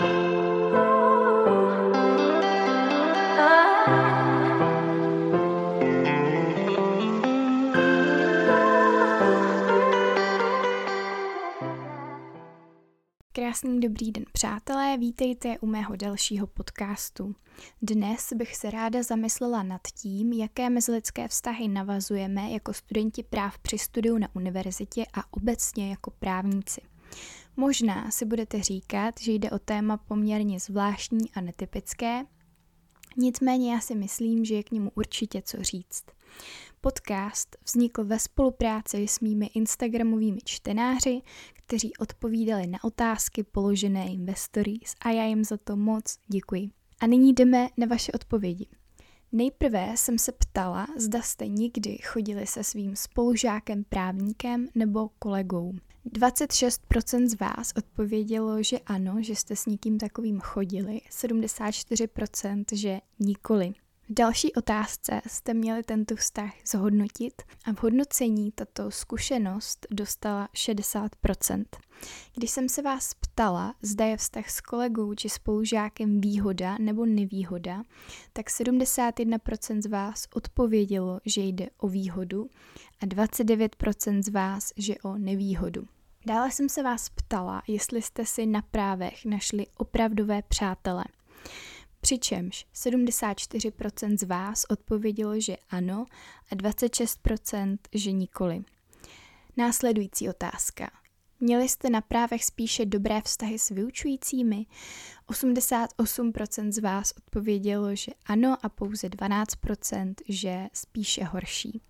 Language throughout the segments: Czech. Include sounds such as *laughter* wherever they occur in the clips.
Krásný dobrý den, přátelé, vítejte u mého dalšího podcastu. Dnes bych se ráda zamyslela nad tím, jaké mezilidské vztahy navazujeme jako studenti práv při studiu na univerzitě a obecně jako právníci. Možná si budete říkat, že jde o téma poměrně zvláštní a netypické, nicméně já si myslím, že je k němu určitě co říct. Podcast vznikl ve spolupráci s mými Instagramovými čtenáři, kteří odpovídali na otázky položené jim ve stories a já jim za to moc děkuji. A nyní jdeme na vaše odpovědi. Nejprve jsem se ptala, zda jste nikdy chodili se svým spolužákem právníkem nebo kolegou. 26% z vás odpovědělo, že ano, že jste s někým takovým chodili, 74% že nikoli. V další otázce jste měli tento vztah zhodnotit a v hodnocení tato zkušenost dostala 60%. Když jsem se vás ptala, zda je vztah s kolegou či spolužákem výhoda nebo nevýhoda, tak 71% z vás odpovědělo, že jde o výhodu a 29% z vás, že o nevýhodu. Dále jsem se vás ptala, jestli jste si na právech našli opravdové přátele. Přičemž 74% z vás odpovědělo, že ano a 26% že nikoli. Následující otázka. Měli jste na právech spíše dobré vztahy s vyučujícími? 88% z vás odpovědělo, že ano a pouze 12%, že spíše horší.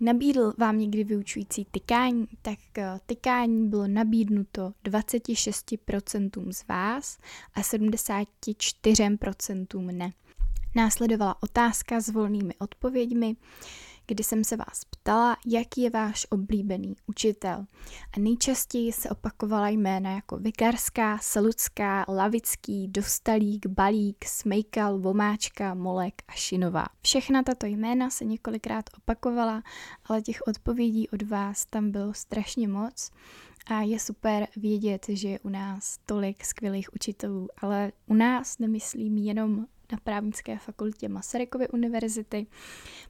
Nabídl vám někdy vyučující tykání, tak eh, tykání bylo nabídnuto 26% z vás a 74% ne. Následovala otázka s volnými odpověďmi, kdy jsem se vás ptala, jaký je váš oblíbený učitel. A nejčastěji se opakovala jména jako Vikarská, Saludská, Lavický, Dostalík, Balík, Smejkal, Vomáčka, Molek a Šinová. Všechna tato jména se několikrát opakovala, ale těch odpovědí od vás tam bylo strašně moc. A je super vědět, že je u nás tolik skvělých učitelů, ale u nás nemyslím jenom na právnické fakultě Masarykovy univerzity,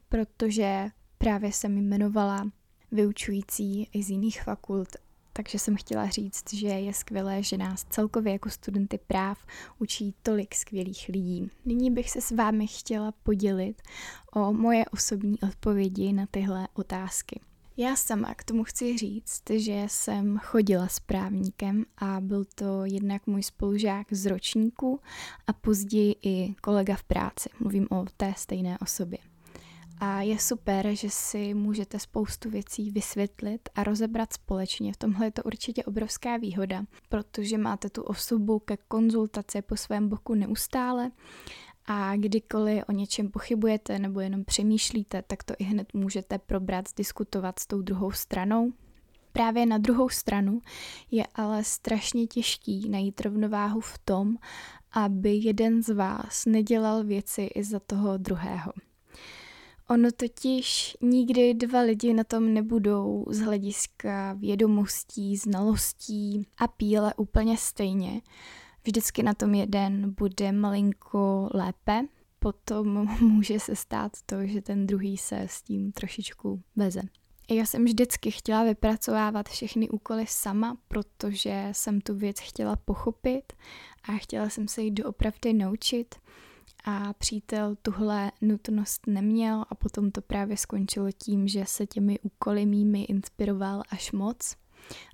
protože právě jsem jmenovala vyučující i z jiných fakult, takže jsem chtěla říct, že je skvělé, že nás celkově jako studenty práv učí tolik skvělých lidí. Nyní bych se s vámi chtěla podělit o moje osobní odpovědi na tyhle otázky. Já sama k tomu chci říct, že jsem chodila s právníkem a byl to jednak můj spolužák z ročníku a později i kolega v práci. Mluvím o té stejné osobě. A je super, že si můžete spoustu věcí vysvětlit a rozebrat společně. V tomhle je to určitě obrovská výhoda, protože máte tu osobu ke konzultaci po svém boku neustále a kdykoliv o něčem pochybujete nebo jenom přemýšlíte, tak to i hned můžete probrat, diskutovat s tou druhou stranou. Právě na druhou stranu je ale strašně těžký najít rovnováhu v tom, aby jeden z vás nedělal věci i za toho druhého. Ono totiž nikdy dva lidi na tom nebudou z hlediska vědomostí, znalostí a píle úplně stejně vždycky na tom jeden bude malinko lépe, potom *laughs* může se stát to, že ten druhý se s tím trošičku veze. Já jsem vždycky chtěla vypracovávat všechny úkoly sama, protože jsem tu věc chtěla pochopit a chtěla jsem se ji doopravdy naučit. A přítel tuhle nutnost neměl a potom to právě skončilo tím, že se těmi úkoly mými inspiroval až moc.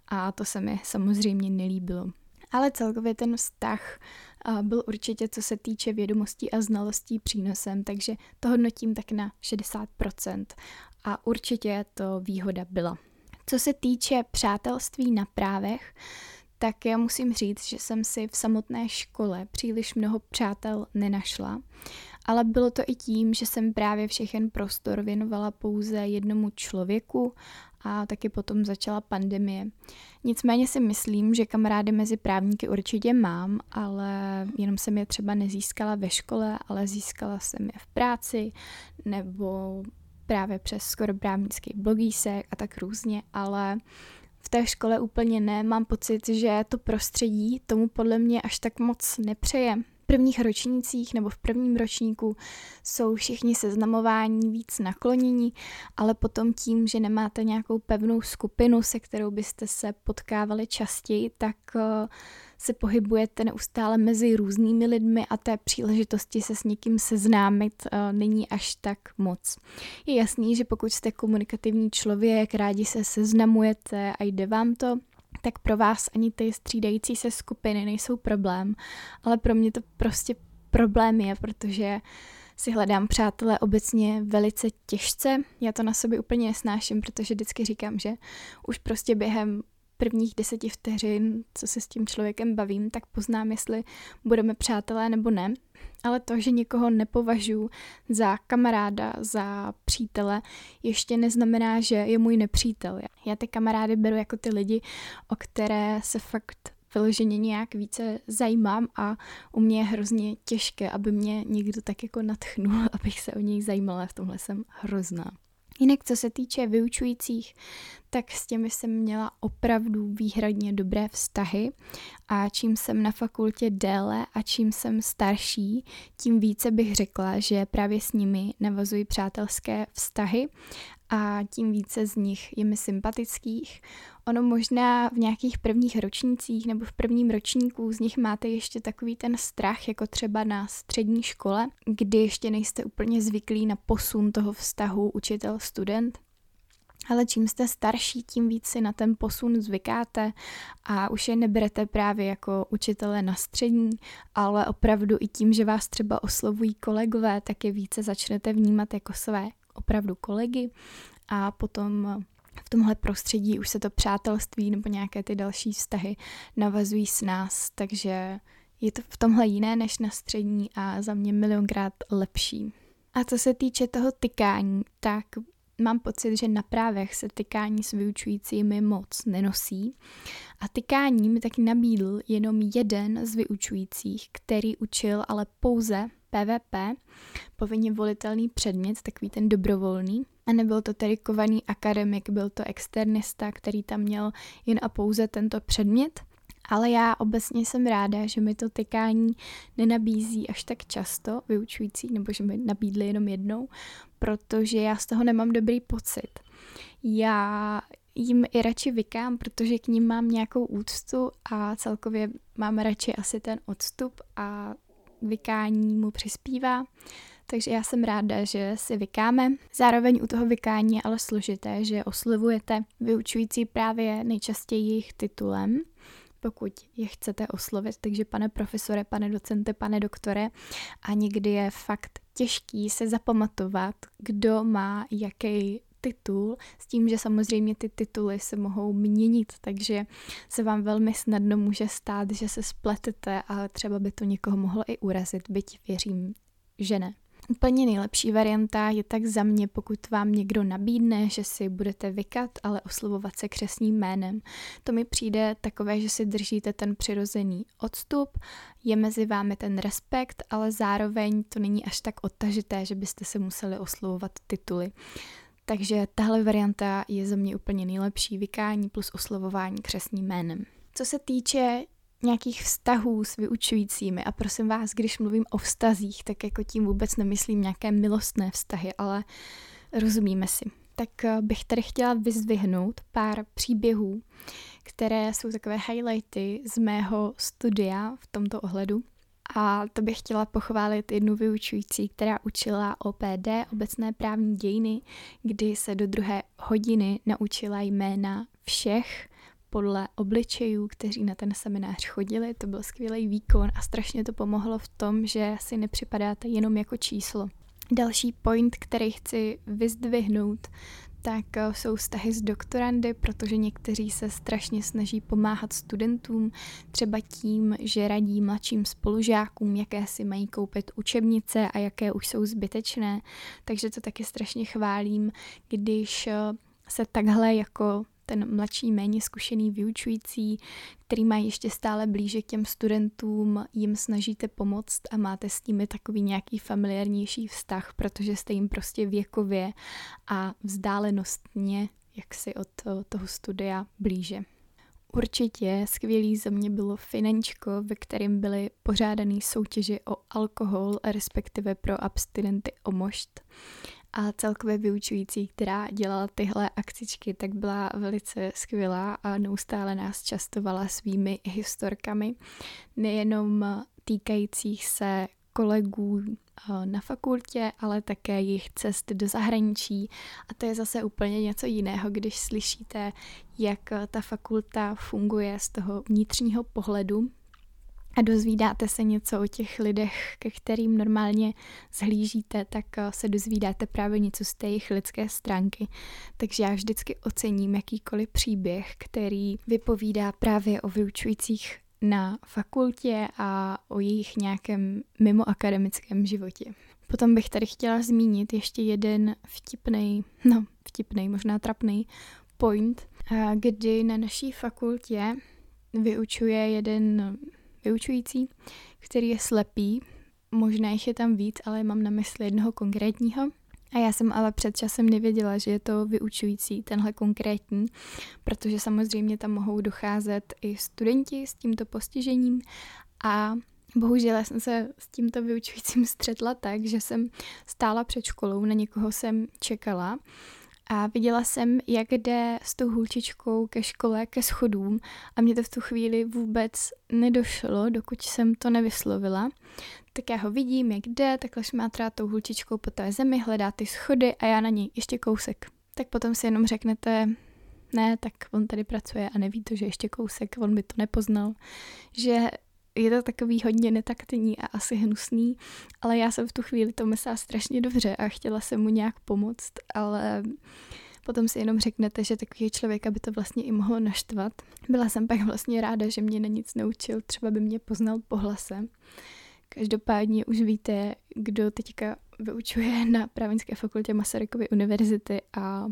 A to se mi samozřejmě nelíbilo. Ale celkově ten vztah byl určitě, co se týče vědomostí a znalostí, přínosem, takže to hodnotím tak na 60% a určitě to výhoda byla. Co se týče přátelství na právech, tak já musím říct, že jsem si v samotné škole příliš mnoho přátel nenašla, ale bylo to i tím, že jsem právě všechen prostor věnovala pouze jednomu člověku a taky potom začala pandemie. Nicméně si myslím, že kamarády mezi právníky určitě mám, ale jenom jsem je třeba nezískala ve škole, ale získala jsem je v práci nebo právě přes skoro právnický blogísek a tak různě, ale v té škole úplně ne. Mám pocit, že to prostředí tomu podle mě až tak moc nepřeje. V prvních ročnících nebo v prvním ročníku jsou všichni seznamování víc naklonění, ale potom tím, že nemáte nějakou pevnou skupinu, se kterou byste se potkávali častěji, tak uh, se pohybujete neustále mezi různými lidmi a té příležitosti se s někým seznámit uh, není až tak moc. Je jasný, že pokud jste komunikativní člověk, rádi se seznamujete a jde vám to, tak pro vás ani ty střídající se skupiny nejsou problém, ale pro mě to prostě problém je, protože si hledám přátelé obecně velice těžce. Já to na sobě úplně nesnáším, protože vždycky říkám, že už prostě během prvních deseti vteřin, co se s tím člověkem bavím, tak poznám, jestli budeme přátelé nebo ne. Ale to, že někoho nepovažuji za kamaráda, za přítele, ještě neznamená, že je můj nepřítel. Já ty kamarády beru jako ty lidi, o které se fakt vyloženě nějak více zajímám a u mě je hrozně těžké, aby mě někdo tak jako natchnul, *laughs* abych se o něj zajímala. V tomhle jsem hrozná. Jinak co se týče vyučujících, tak s těmi jsem měla opravdu výhradně dobré vztahy. A čím jsem na fakultě déle a čím jsem starší, tím více bych řekla, že právě s nimi navazuji přátelské vztahy a tím více z nich je mi sympatických. Ono možná v nějakých prvních ročnících nebo v prvním ročníku z nich máte ještě takový ten strach, jako třeba na střední škole, kdy ještě nejste úplně zvyklí na posun toho vztahu učitel-student. Ale čím jste starší, tím víc si na ten posun zvykáte a už je neberete právě jako učitele na střední, ale opravdu i tím, že vás třeba oslovují kolegové, tak je více začnete vnímat jako své opravdu kolegy a potom v tomhle prostředí už se to přátelství nebo nějaké ty další vztahy navazují s nás, takže je to v tomhle jiné než na střední a za mě milionkrát lepší. A co se týče toho tykání, tak mám pocit, že na právech se tykání s vyučujícími moc nenosí. A tykání mi taky nabídl jenom jeden z vyučujících, který učil ale pouze PVP, povinně volitelný předmět, takový ten dobrovolný. A nebyl to tedy kovaný akademik, byl to externista, který tam měl jen a pouze tento předmět. Ale já obecně jsem ráda, že mi to tykání nenabízí až tak často vyučující, nebo že mi nabídli jenom jednou, protože já z toho nemám dobrý pocit. Já jim i radši vykám, protože k ním mám nějakou úctu a celkově mám radši asi ten odstup a vykání mu přispívá. Takže já jsem ráda, že si vykáme. Zároveň u toho vykání je ale složité, že oslovujete vyučující právě nejčastěji jejich titulem, pokud je chcete oslovit, takže pane profesore, pane docente, pane doktore a někdy je fakt těžký se zapamatovat, kdo má jaký titul, s tím, že samozřejmě ty tituly se mohou měnit, takže se vám velmi snadno může stát, že se spletete a třeba by to někoho mohlo i urazit, byť věřím, že ne. Úplně nejlepší varianta je tak za mě, pokud vám někdo nabídne, že si budete vykat, ale oslovovat se křesním jménem. To mi přijde takové, že si držíte ten přirozený odstup, je mezi vámi ten respekt, ale zároveň to není až tak odtažité, že byste se museli oslovovat tituly. Takže tahle varianta je za mě úplně nejlepší, vykání plus oslovování křesním jménem. Co se týče nějakých vztahů s vyučujícími a prosím vás, když mluvím o vztazích, tak jako tím vůbec nemyslím nějaké milostné vztahy, ale rozumíme si. Tak eh, bych tady chtěla vyzdvihnout pár příběhů, které jsou takové highlighty z mého studia v tomto ohledu. A to bych chtěla pochválit jednu vyučující, která učila OPD, obecné právní dějiny, kdy se do druhé hodiny naučila jména všech podle obličejů, kteří na ten seminář chodili. To byl skvělý výkon a strašně to pomohlo v tom, že si nepřipadáte jenom jako číslo. Další point, který chci vyzdvihnout, tak eh, jsou vztahy s doktorandy, protože někteří se strašně snaží pomáhat studentům, třeba tím, že radí mladším spolužákům, jaké si mají koupit učebnice a jaké už jsou zbytečné. Takže to taky strašně chválím, když eh, se takhle jako ten mladší, méně zkušený vyučující, který má ještě stále blíže k těm studentům, jim snažíte pomoct a máte s nimi takový nějaký familiárnější vztah, protože jste jim prostě věkově a vzdálenostně jaksi od toho studia blíže. Určitě skvělý za mě bylo Finančko, ve kterém byly pořádané soutěže o alkohol, respektive pro abstinenty o mošt. A celkově vyučující, která dělala tyhle akcičky, tak byla velice skvělá a neustále nás častovala svými historkami, nejenom týkajících se kolegů eh, na fakultě, ale také jejich cest do zahraničí. A to je zase úplně něco jiného, když slyšíte, jak ta fakulta funguje z toho vnitřního pohledu a dozvídáte se něco o těch lidech, ke kterým normálně zhlížíte, tak eh, se dozvídáte právě něco z té jejich lidské stránky. Takže já vždycky ocením jakýkoliv příběh, který vypovídá právě o vyučujících na fakultě a o jejich nějakém mimoakademickém životě. Potom bych tady chtěla zmínit ještě jeden vtipný, no vtipný, možná trapný point, kdy na naší fakultě vyučuje jeden vyučující, který je slepý, možná jich je tam víc, ale mám na mysli jednoho konkrétního. A já jsem ale před časem nevěděla, že je to vyučující, tenhle konkrétní, protože samozřejmě tam mohou docházet i studenti s tímto postižením. A Bohužel jsem se s tímto vyučujícím střetla tak, že jsem stála před školou, na někoho jsem čekala a viděla jsem, jak jde s tou hulčičkou ke škole, ke schodům a mě to v tu chvíli vůbec nedošlo, dokud jsem to nevyslovila. Tak já ho vidím, jak jde, takhle šmátrá tou hulčičkou po té zemi, hledá ty schody a já na něj ještě kousek. Tak potom si jenom řeknete, ne, tak on tady pracuje a neví to, že ještě kousek, on by to nepoznal, že je to takový hodně netaktní a asi hnusný, ale já jsem v tu chvíli to myslela strašně dobře a chtěla jsem mu nějak pomoct, ale potom si jenom řeknete, že takový člověka by to vlastně i mohlo naštvat. Byla jsem pak vlastně ráda, že mě na nic neučil, třeba by mě poznal po hlase. Každopádně už víte, kdo teďka vyučuje na právnické fakultě Masarykovy univerzity a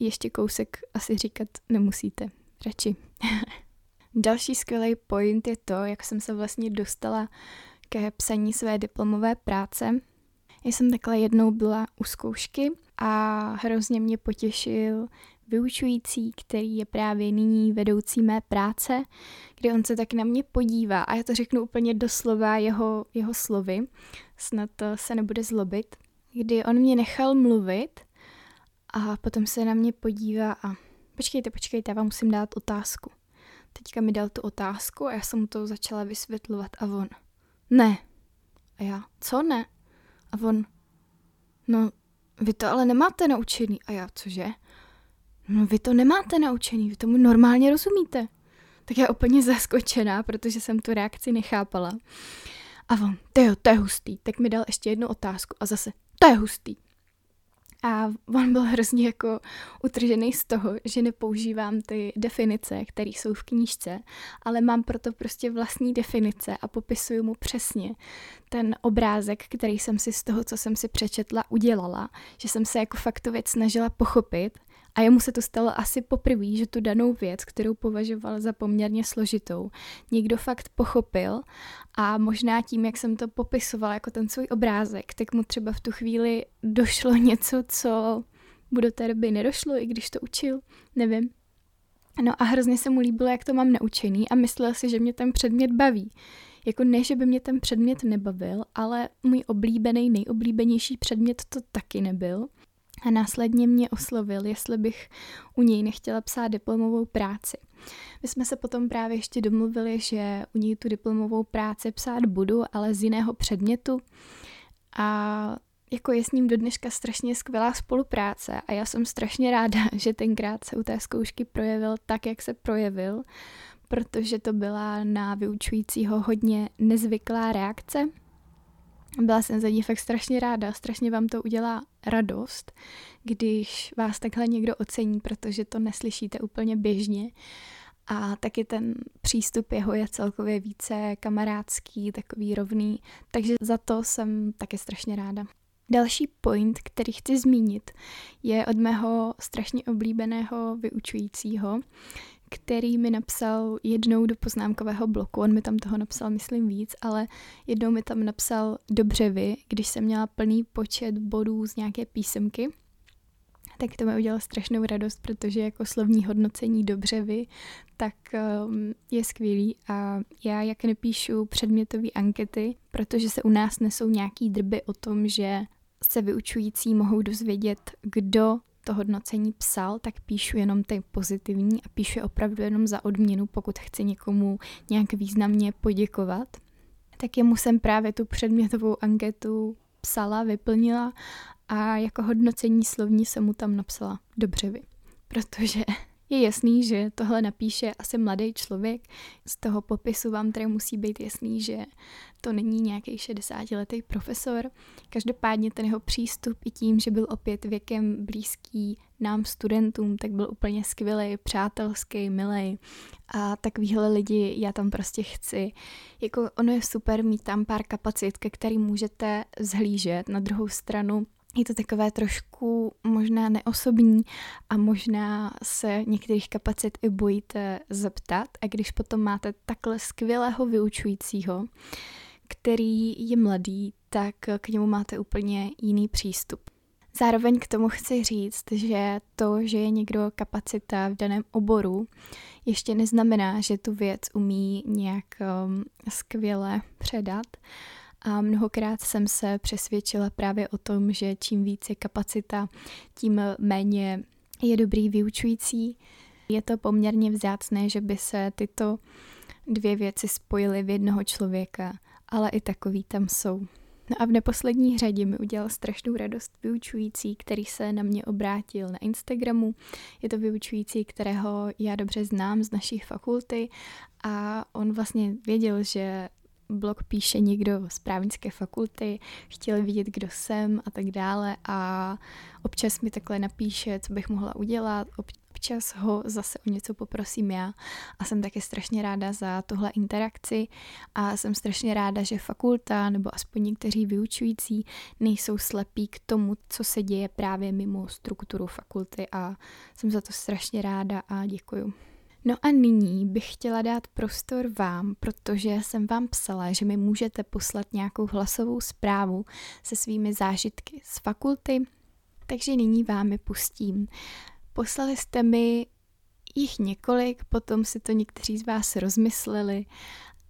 ještě kousek asi říkat nemusíte. Radši. *laughs* Další skvělý point je to, jak jsem se vlastně dostala ke psaní své diplomové práce. Já jsem takhle jednou byla u zkoušky a hrozně mě potěšil vyučující, který je právě nyní vedoucí mé práce, kdy on se tak na mě podívá a já to řeknu úplně doslova jeho, jeho slovy, snad se nebude zlobit, kdy on mě nechal mluvit a potom se na mě podívá a počkejte, počkejte, já vám musím dát otázku. Teďka mi dal tu otázku a já jsem mu to začala vysvětlovat a on, ne. A já, co ne? A on, no, vy to ale nemáte naučený. A já, cože? No, vy to nemáte naučený, vy tomu normálně rozumíte. Tak já úplně zaskočená, protože jsem tu reakci nechápala. A on, to to je hustý. Tak mi dal ještě jednu otázku a zase, to je hustý. A on byl hrozně jako utržený z toho, že nepoužívám ty definice, které jsou v knížce, ale mám proto prostě vlastní definice a popisuju mu přesně ten obrázek, který jsem si z toho, co jsem si přečetla, udělala, že jsem se jako fakt tu věc snažila pochopit a jemu se to stalo asi poprvé, že tu danou věc, kterou považoval za poměrně složitou, někdo fakt pochopil a možná tím, jak jsem to popisovala jako ten svůj obrázek, tak mu třeba v tu chvíli došlo *laughs* něco, co mu do té doby nedošlo, i když to učil, nevím. No a hrozně se mu líbilo, jak to mám naučený a myslel si, že mě ten předmět baví. Jako ne, že by mě ten předmět nebavil, ale můj oblíbený, nejoblíbenější předmět to taky nebyl a následně mě oslovil, jestli bych u něj nechtěla psát diplomovou práci. My jsme se potom právě ještě domluvili, že u něj tu diplomovou práci psát budu, ale z jiného předmětu. A jako je s ním do dneška strašně skvělá spolupráce a já jsem strašně ráda, *laughs* že tenkrát se u té zkoušky projevil tak, jak se projevil, protože to byla na vyučujícího hodně nezvyklá reakce byla jsem za ní fakt strašně ráda, strašně vám to udělá radost, když vás takhle někdo ocení, protože to neslyšíte úplně běžně. A taky ten přístup jeho je celkově více kamarádský, takový rovný, takže za to jsem taky strašně ráda. Další point, který chci zmínit, je od mého strašně oblíbeného vyučujícího, který mi napsal jednou do poznámkového bloku, on mi tam toho napsal, myslím, víc, ale jednou mi tam napsal dobře vy, když jsem měla plný počet bodů z nějaké písemky, tak to mi udělalo strašnou radost, protože jako slovní hodnocení dobře vy, tak um, je skvělý. A já jak nepíšu předmětové ankety, protože se u nás nesou nějaký drby o tom, že se vyučující mohou dozvědět, kdo to hodnocení psal, tak píšu jenom ty pozitivní a píšu opravdu jenom za odměnu, pokud chci někomu nějak významně poděkovat. Tak jemu jsem právě tu předmětovou anketu psala, vyplnila a jako hodnocení slovní jsem mu tam napsala dobře vy. Protože je jasný, že tohle napíše asi mladý člověk. Z toho popisu vám tedy musí být jasný, že to není nějaký 60-letý profesor. Každopádně ten jeho přístup i tím, že byl opět věkem blízký nám studentům, tak byl úplně skvělý, přátelský, milý. A takovýhle lidi já tam prostě chci. Jako ono je super mít tam pár kapacit, ke kterým můžete zhlížet. Na druhou stranu je to takové trošku možná neosobní a možná se některých kapacit i bojíte zeptat. A když potom máte takhle skvělého vyučujícího, který je mladý, tak k němu máte úplně jiný přístup. Zároveň k tomu chci říct, že to, že je někdo kapacita v daném oboru, ještě neznamená, že tu věc umí nějak um, skvěle předat. A mnohokrát jsem se přesvědčila právě o tom, že čím víc je kapacita, tím méně je dobrý vyučující. Je to poměrně vzácné, že by se tyto dvě věci spojily v jednoho člověka, ale i takový tam jsou. No a v neposlední řadě mi udělal strašnou radost vyučující, který se na mě obrátil na Instagramu. Je to vyučující, kterého já dobře znám z naší fakulty a on vlastně věděl, že blog píše někdo z právnické fakulty, chtěl vidět, kdo jsem a tak dále. A občas mi takhle napíše, co bych mohla udělat, občas ho zase o něco poprosím já. A jsem taky strašně ráda za tuhle interakci. A jsem strašně ráda, že fakulta nebo aspoň někteří vyučující nejsou slepí k tomu, co se děje právě mimo strukturu fakulty. A jsem za to strašně ráda a děkuju. No a nyní bych chtěla dát prostor vám, protože jsem vám psala, že mi můžete poslat nějakou hlasovou zprávu se svými zážitky z fakulty, takže nyní vám je pustím. Poslali jste mi jich několik, potom si to někteří z vás rozmysleli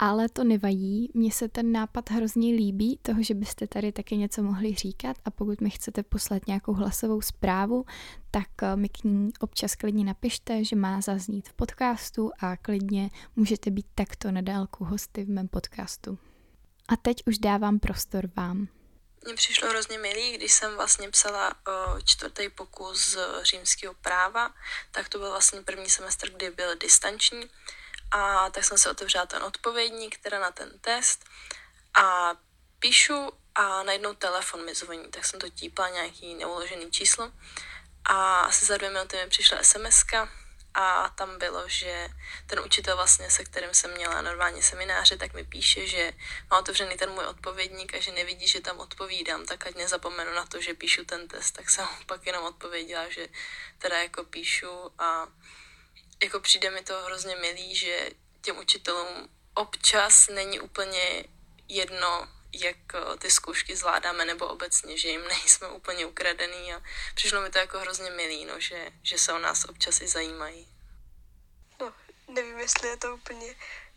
ale to nevadí. Mně se ten nápad hrozně líbí, toho, že byste tady taky něco mohli říkat a pokud mi chcete poslat nějakou hlasovou zprávu, tak eh, mi k ní občas klidně napište, že má zaznít v podcastu a klidně můžete být takto na dálku hosty v mém podcastu. A teď už dávám prostor vám. Mně přišlo hrozně milý, když jsem vlastně psala o čtvrtý pokus z římského práva, tak to byl vlastně první semestr, kdy byl distanční a tak jsem se otevřela ten odpovědník, teda na ten test a píšu a najednou telefon mi zvoní, tak jsem to típla nějaký neuložený číslo. A asi za dvě minuty mi přišla sms a tam bylo, že ten učitel vlastně, se kterým jsem měla normálně semináře, tak mi píše, že má otevřený ten můj odpovědník a že nevidí, že tam odpovídám, tak ať nezapomenu na to, že píšu ten test, tak jsem *laughs* pak jenom odpověděla, že teda jako píšu a jako přijde mi to hrozně milý, že těm učitelům občas není úplně jedno, jak eh, ty zkoušky zvládáme, nebo obecně, že jim *laughs* nejsme úplně ukradený a přišlo mi to jako hrozně milý, no, že, že se o nás občas i zajímají. No, nevím, jestli je to úplně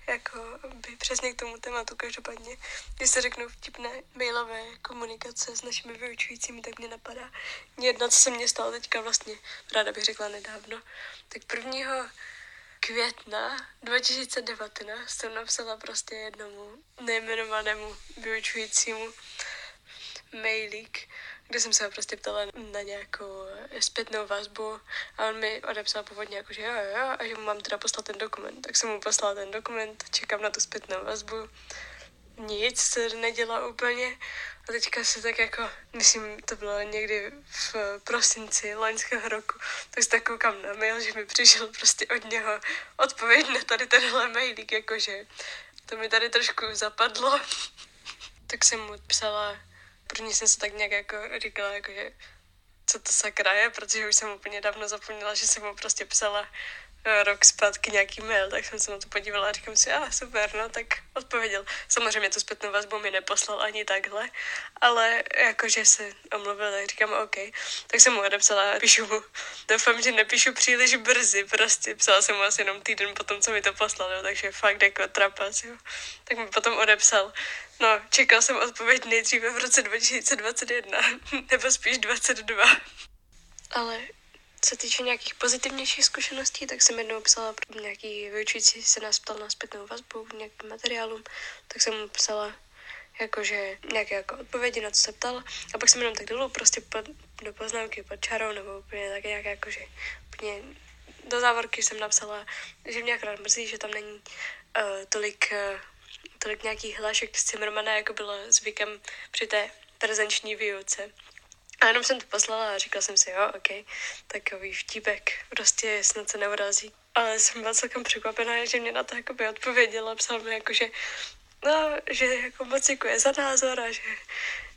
jako by přesně k tomu tématu každopádně. Když se řeknu vtipné mailové komunikace s našimi vyučujícími, tak mě napadá jedna, co se mně stalo teďka vlastně, ráda bych řekla nedávno. Tak prvního května 2019 jsem napsala prostě jednomu nejmenovanému vyučujícímu mailík, kde jsem se ho prostě ptala na nějakou zpětnou vazbu a on mi odepsal původně jako, že jo, jo, a že mu mám teda poslat ten dokument. Tak jsem mu poslala ten dokument, čekám na tu zpětnou vazbu. Nic se nedělá úplně. A teďka se tak jako, myslím, to bylo někdy v prosinci loňského roku, tak se tak koukám na mail, že mi přišel prostě od něho odpověď na tady tenhle mailík, jakože to mi tady trošku zapadlo. *laughs* tak jsem mu psala, první jsem se tak nějak jako říkala, jako, že co to sakra je, protože už jsem úplně dávno zapomněla, že jsem mu prostě psala rok zpátky nějaký mail, tak jsem se na to podívala a říkám si, a ah, super, no tak odpověděl. Samozřejmě tu zpětnou vazbu mi neposlal ani takhle, ale jakože se omluvil, tak říkám OK. Tak jsem mu odepsala, píšu mu, doufám, že nepíšu příliš brzy, prostě psala jsem mu asi jenom týden potom, co mi to poslal, jo, takže fakt jako trapas, jo. Tak mi potom odepsal, no, čekal jsem odpověď nejdříve v roce 2021, *laughs* nebo spíš 22. Ale co týče nějakých pozitivnějších zkušeností, tak jsem jednou psala nějaký vyučující se nás ptal na zpětnou vazbu k nějakým materiálům, tak jsem mu psala jakože nějaké jako odpovědi, na co se ptal a pak jsem jenom tak dolů prostě pod, do poznámky pod čarou nebo úplně tak nějak jakože úplně do závorky jsem napsala, že mě akorát mrzí, že tam není uh, tolik, uh, tolik nějakých hlášek z Cimrmana, jako bylo zvykem při té prezenční výuce. A jenom jsem to poslala a říkala jsem si, jo, ok, takový vtípek, prostě snad se neurazí. Ale jsem byla celkem překvapená, že mě na to jakoby odpověděla, psal mi jako, že no, že jako moc děkuje za názor a že,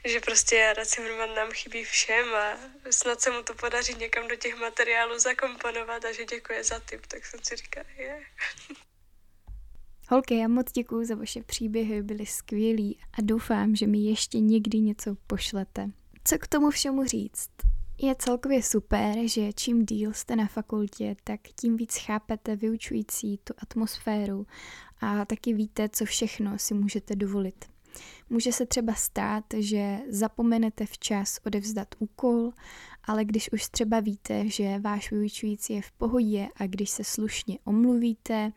že prostě Jara Zimmerman nám chybí všem a snad se mu to podaří někam do těch materiálů zakomponovat a že děkuje za tip, tak jsem si říkala, je. Yeah. Holky, já moc děkuji za vaše příběhy, byly skvělí a doufám, že mi ještě někdy něco pošlete. Co k tomu všemu říct? Je celkově super, že čím díl jste na fakultě, tak tím víc chápete vyučující tu atmosféru a taky víte, co všechno si můžete dovolit. Může se třeba stát, že zapomenete včas odevzdat úkol, ale když už třeba víte, že váš vyučující je v pohodě a když se slušně omluvíte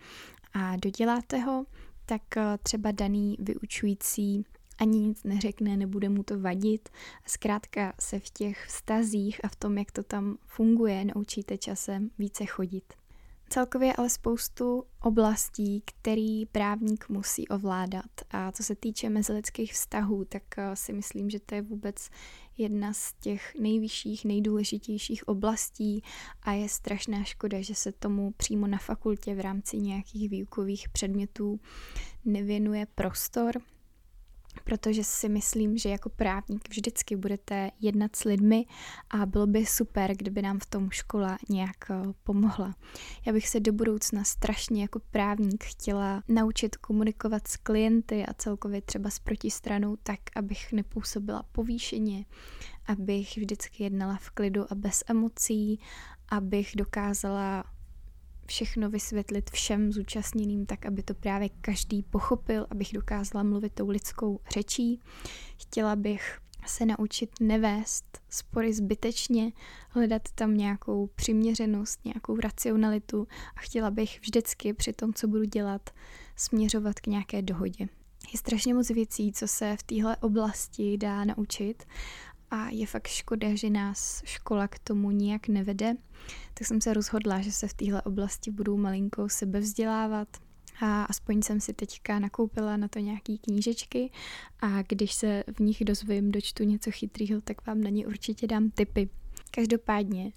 a doděláte ho, tak třeba daný vyučující ani nic neřekne, nebude mu to vadit zkrátka se v těch vztazích a v tom, jak to tam funguje, naučíte časem více chodit. Celkově ale spoustu oblastí, který právník musí ovládat. A co se týče mezilidských vztahů, tak eh, si myslím, že to je vůbec jedna z těch nejvyšších, nejdůležitějších oblastí a je strašná škoda, že se tomu přímo na fakultě v rámci nějakých výukových předmětů nevěnuje prostor, protože si myslím, že jako právník vždycky budete jednat s lidmi a bylo by super, kdyby nám v tom škola nějak eh, pomohla. Já bych se do budoucna strašně jako právník chtěla naučit komunikovat s klienty a celkově třeba s protistranou tak, abych nepůsobila povýšeně, abych vždycky jednala v klidu a bez emocí, abych dokázala všechno vysvětlit všem zúčastněným tak, aby to právě každý pochopil, abych dokázala mluvit tou lidskou řečí. Chtěla bych se naučit nevést spory zbytečně, hledat tam nějakou přiměřenost, nějakou racionalitu a chtěla bych vždycky při tom, co budu dělat, směřovat k nějaké dohodě. Je strašně moc věcí, co se v téhle oblasti dá naučit a je fakt škoda, že nás škola k tomu nijak nevede, tak jsem se rozhodla, že se v téhle oblasti budu malinkou sebevzdělávat a aspoň jsem si teďka nakoupila na to nějaký knížečky a když se v nich dozvím, dočtu něco chytrýho, tak vám na ně určitě dám tipy. Každopádně,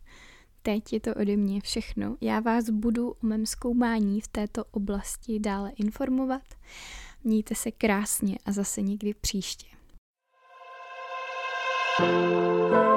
teď je to ode mě všechno. Já vás budu o mém zkoumání v této oblasti dále informovat. Mějte se krásně a zase někdy příště. Thank you.